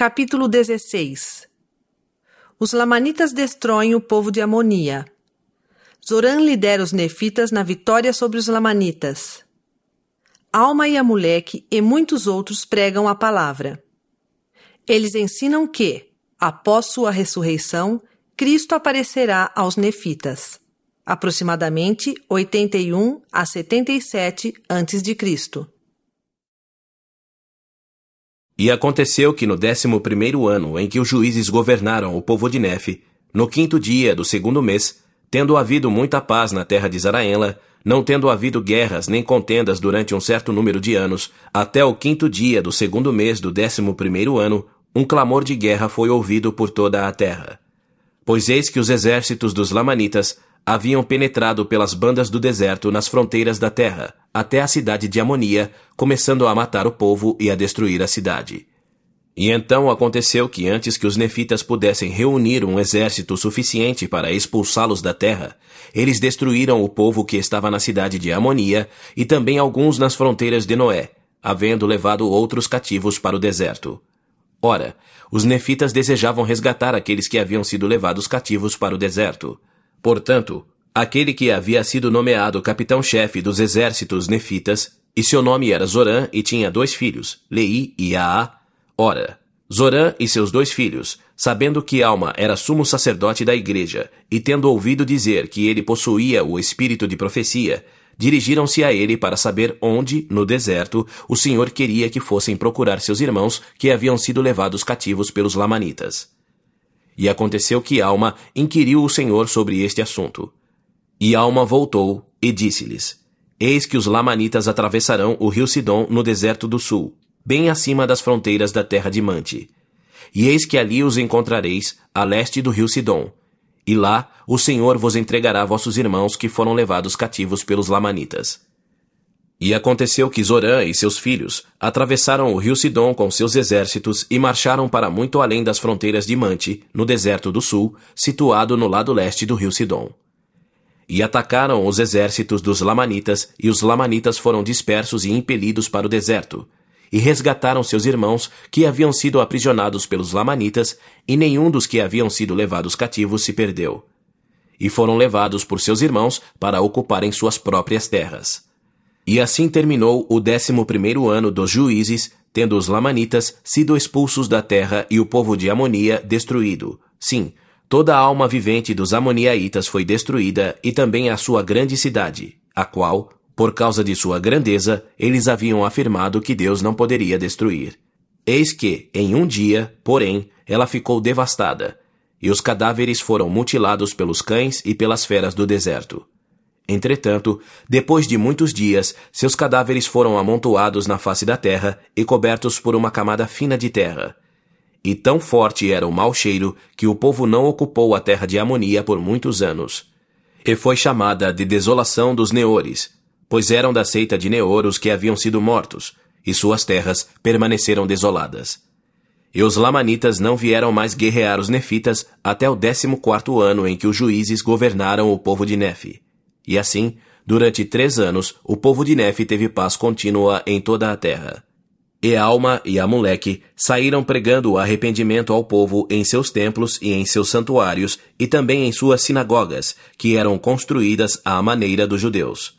Capítulo 16 Os Lamanitas destroem o povo de Amonia. Zoran lidera os nefitas na vitória sobre os Lamanitas. Alma e Amuleque e muitos outros pregam a palavra. Eles ensinam que, após sua ressurreição, Cristo aparecerá aos nefitas, aproximadamente 81 a 77 a.C. E aconteceu que no décimo primeiro ano em que os juízes governaram o povo de Nefe, no quinto dia do segundo mês, tendo havido muita paz na terra de Zaraenla, não tendo havido guerras nem contendas durante um certo número de anos, até o quinto dia do segundo mês do décimo primeiro ano, um clamor de guerra foi ouvido por toda a terra. Pois eis que os exércitos dos Lamanitas haviam penetrado pelas bandas do deserto nas fronteiras da terra, até a cidade de Amonia, começando a matar o povo e a destruir a cidade. E então aconteceu que antes que os nefitas pudessem reunir um exército suficiente para expulsá-los da terra, eles destruíram o povo que estava na cidade de Amonia e também alguns nas fronteiras de Noé, havendo levado outros cativos para o deserto. Ora, os nefitas desejavam resgatar aqueles que haviam sido levados cativos para o deserto. Portanto, aquele que havia sido nomeado capitão-chefe dos exércitos nefitas, e seu nome era Zorã e tinha dois filhos, Lei e Aa. Ora, Zorã e seus dois filhos, sabendo que Alma era sumo sacerdote da igreja, e tendo ouvido dizer que ele possuía o espírito de profecia, dirigiram-se a ele para saber onde, no deserto, o Senhor queria que fossem procurar seus irmãos que haviam sido levados cativos pelos Lamanitas. E aconteceu que Alma inquiriu o Senhor sobre este assunto. E Alma voltou e disse-lhes: Eis que os Lamanitas atravessarão o rio Sidom no deserto do sul, bem acima das fronteiras da terra de Mante. E eis que ali os encontrareis, a leste do rio Sidom. E lá o Senhor vos entregará vossos irmãos que foram levados cativos pelos Lamanitas. E aconteceu que Zorã e seus filhos atravessaram o rio Sidom com seus exércitos e marcharam para muito além das fronteiras de Mante, no deserto do sul, situado no lado leste do rio Sidom. E atacaram os exércitos dos Lamanitas, e os Lamanitas foram dispersos e impelidos para o deserto. E resgataram seus irmãos, que haviam sido aprisionados pelos Lamanitas, e nenhum dos que haviam sido levados cativos se perdeu. E foram levados por seus irmãos para ocuparem suas próprias terras. E assim terminou o décimo primeiro ano dos juízes, tendo os Lamanitas sido expulsos da terra e o povo de Amonia destruído. Sim, toda a alma vivente dos Amoniaitas foi destruída e também a sua grande cidade, a qual, por causa de sua grandeza, eles haviam afirmado que Deus não poderia destruir. Eis que, em um dia, porém, ela ficou devastada, e os cadáveres foram mutilados pelos cães e pelas feras do deserto. Entretanto, depois de muitos dias, seus cadáveres foram amontoados na face da terra e cobertos por uma camada fina de terra. E tão forte era o mau cheiro que o povo não ocupou a terra de Amonia por muitos anos. E foi chamada de Desolação dos Neores, pois eram da seita de Neor os que haviam sido mortos, e suas terras permaneceram desoladas. E os Lamanitas não vieram mais guerrear os Nefitas até o décimo quarto ano em que os juízes governaram o povo de Nefe. E assim, durante três anos, o povo de Nefe teve paz contínua em toda a terra. E Alma e Amuleque saíram pregando o arrependimento ao povo em seus templos e em seus santuários e também em suas sinagogas, que eram construídas à maneira dos judeus.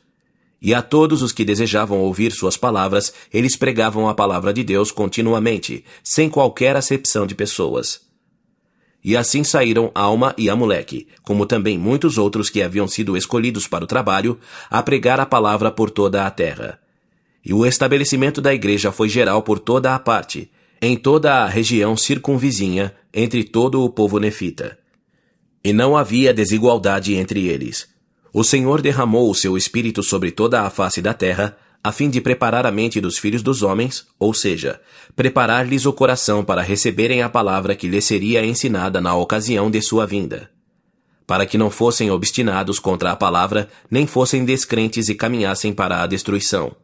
E a todos os que desejavam ouvir suas palavras, eles pregavam a palavra de Deus continuamente, sem qualquer acepção de pessoas. E assim saíram Alma e Amuleque, como também muitos outros que haviam sido escolhidos para o trabalho, a pregar a palavra por toda a terra. E o estabelecimento da igreja foi geral por toda a parte, em toda a região circunvizinha, entre todo o povo nefita. E não havia desigualdade entre eles. O Senhor derramou o seu espírito sobre toda a face da terra, a fim de preparar a mente dos filhos dos homens, ou seja, preparar-lhes o coração para receberem a palavra que lhes seria ensinada na ocasião de sua vinda. Para que não fossem obstinados contra a palavra, nem fossem descrentes e caminhassem para a destruição.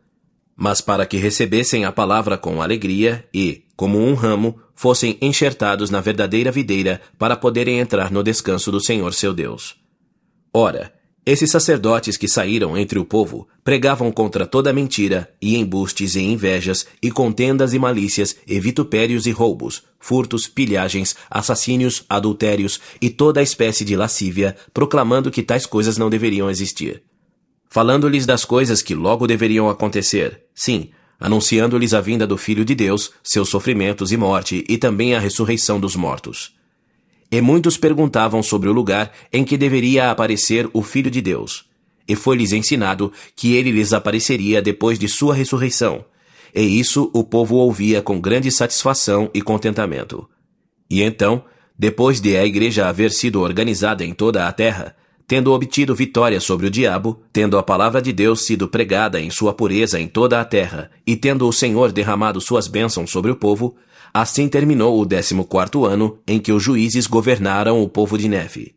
Mas para que recebessem a palavra com alegria e, como um ramo, fossem enxertados na verdadeira videira para poderem entrar no descanso do Senhor seu Deus. Ora, Esses sacerdotes que saíram entre o povo pregavam contra toda mentira, e embustes e invejas, e contendas e malícias, e vitupérios e roubos, furtos, pilhagens, assassínios, adultérios e toda espécie de lascívia, proclamando que tais coisas não deveriam existir. Falando-lhes das coisas que logo deveriam acontecer, sim, anunciando-lhes a vinda do Filho de Deus, seus sofrimentos e morte, e também a ressurreição dos mortos. E muitos perguntavam sobre o lugar em que deveria aparecer o Filho de Deus. E foi-lhes ensinado que ele lhes apareceria depois de sua ressurreição. E isso o povo ouvia com grande satisfação e contentamento. E então, depois de a igreja haver sido organizada em toda a terra, tendo obtido vitória sobre o diabo, tendo a palavra de Deus sido pregada em sua pureza em toda a terra, e tendo o Senhor derramado suas bênçãos sobre o povo, Assim terminou o décimo quarto ano em que os juízes governaram o povo de Neve.